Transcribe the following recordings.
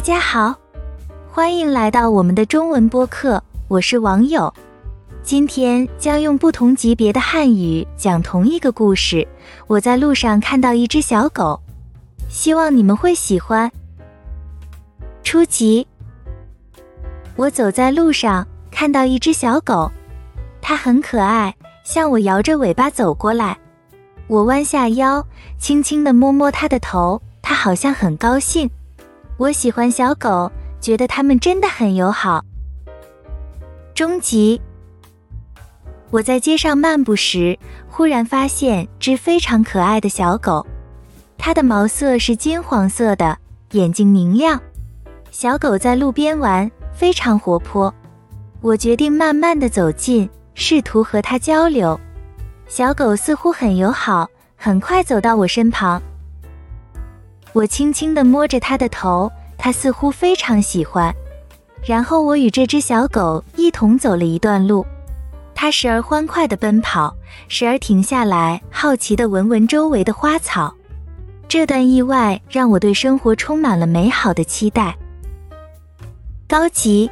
大家好，欢迎来到我们的中文播客，我是网友。今天将用不同级别的汉语讲同一个故事。我在路上看到一只小狗，希望你们会喜欢。初级，我走在路上看到一只小狗，它很可爱，向我摇着尾巴走过来。我弯下腰，轻轻地摸摸它的头，它好像很高兴。我喜欢小狗，觉得它们真的很友好。终极。我在街上漫步时，忽然发现只非常可爱的小狗，它的毛色是金黄色的，眼睛明亮。小狗在路边玩，非常活泼。我决定慢慢的走近，试图和它交流。小狗似乎很友好，很快走到我身旁。我轻轻地摸着它的头，它似乎非常喜欢。然后我与这只小狗一同走了一段路。它时而欢快地奔跑，时而停下来，好奇地闻闻周围的花草。这段意外让我对生活充满了美好的期待。高级。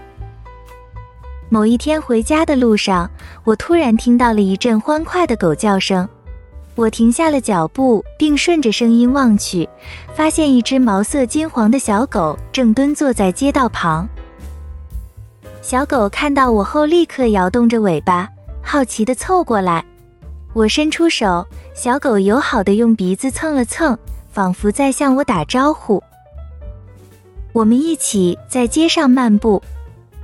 某一天回家的路上，我突然听到了一阵欢快的狗叫声。我停下了脚步，并顺着声音望去，发现一只毛色金黄的小狗正蹲坐在街道旁。小狗看到我后，立刻摇动着尾巴。好奇地凑过来，我伸出手，小狗友好地用鼻子蹭了蹭，仿佛在向我打招呼。我们一起在街上漫步，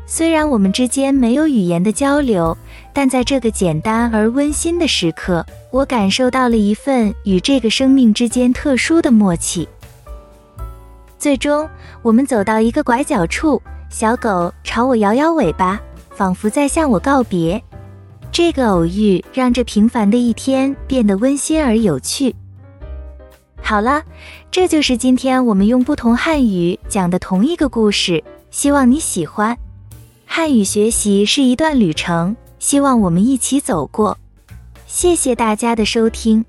虽然我们之间没有语言的交流，但在这个简单而温馨的时刻，我感受到了一份与这个生命之间特殊的默契。最终，我们走到一个拐角处，小狗朝我摇摇尾巴，仿佛在向我告别。这个偶遇让这平凡的一天变得温馨而有趣。好了，这就是今天我们用不同汉语讲的同一个故事，希望你喜欢。汉语学习是一段旅程，希望我们一起走过。谢谢大家的收听。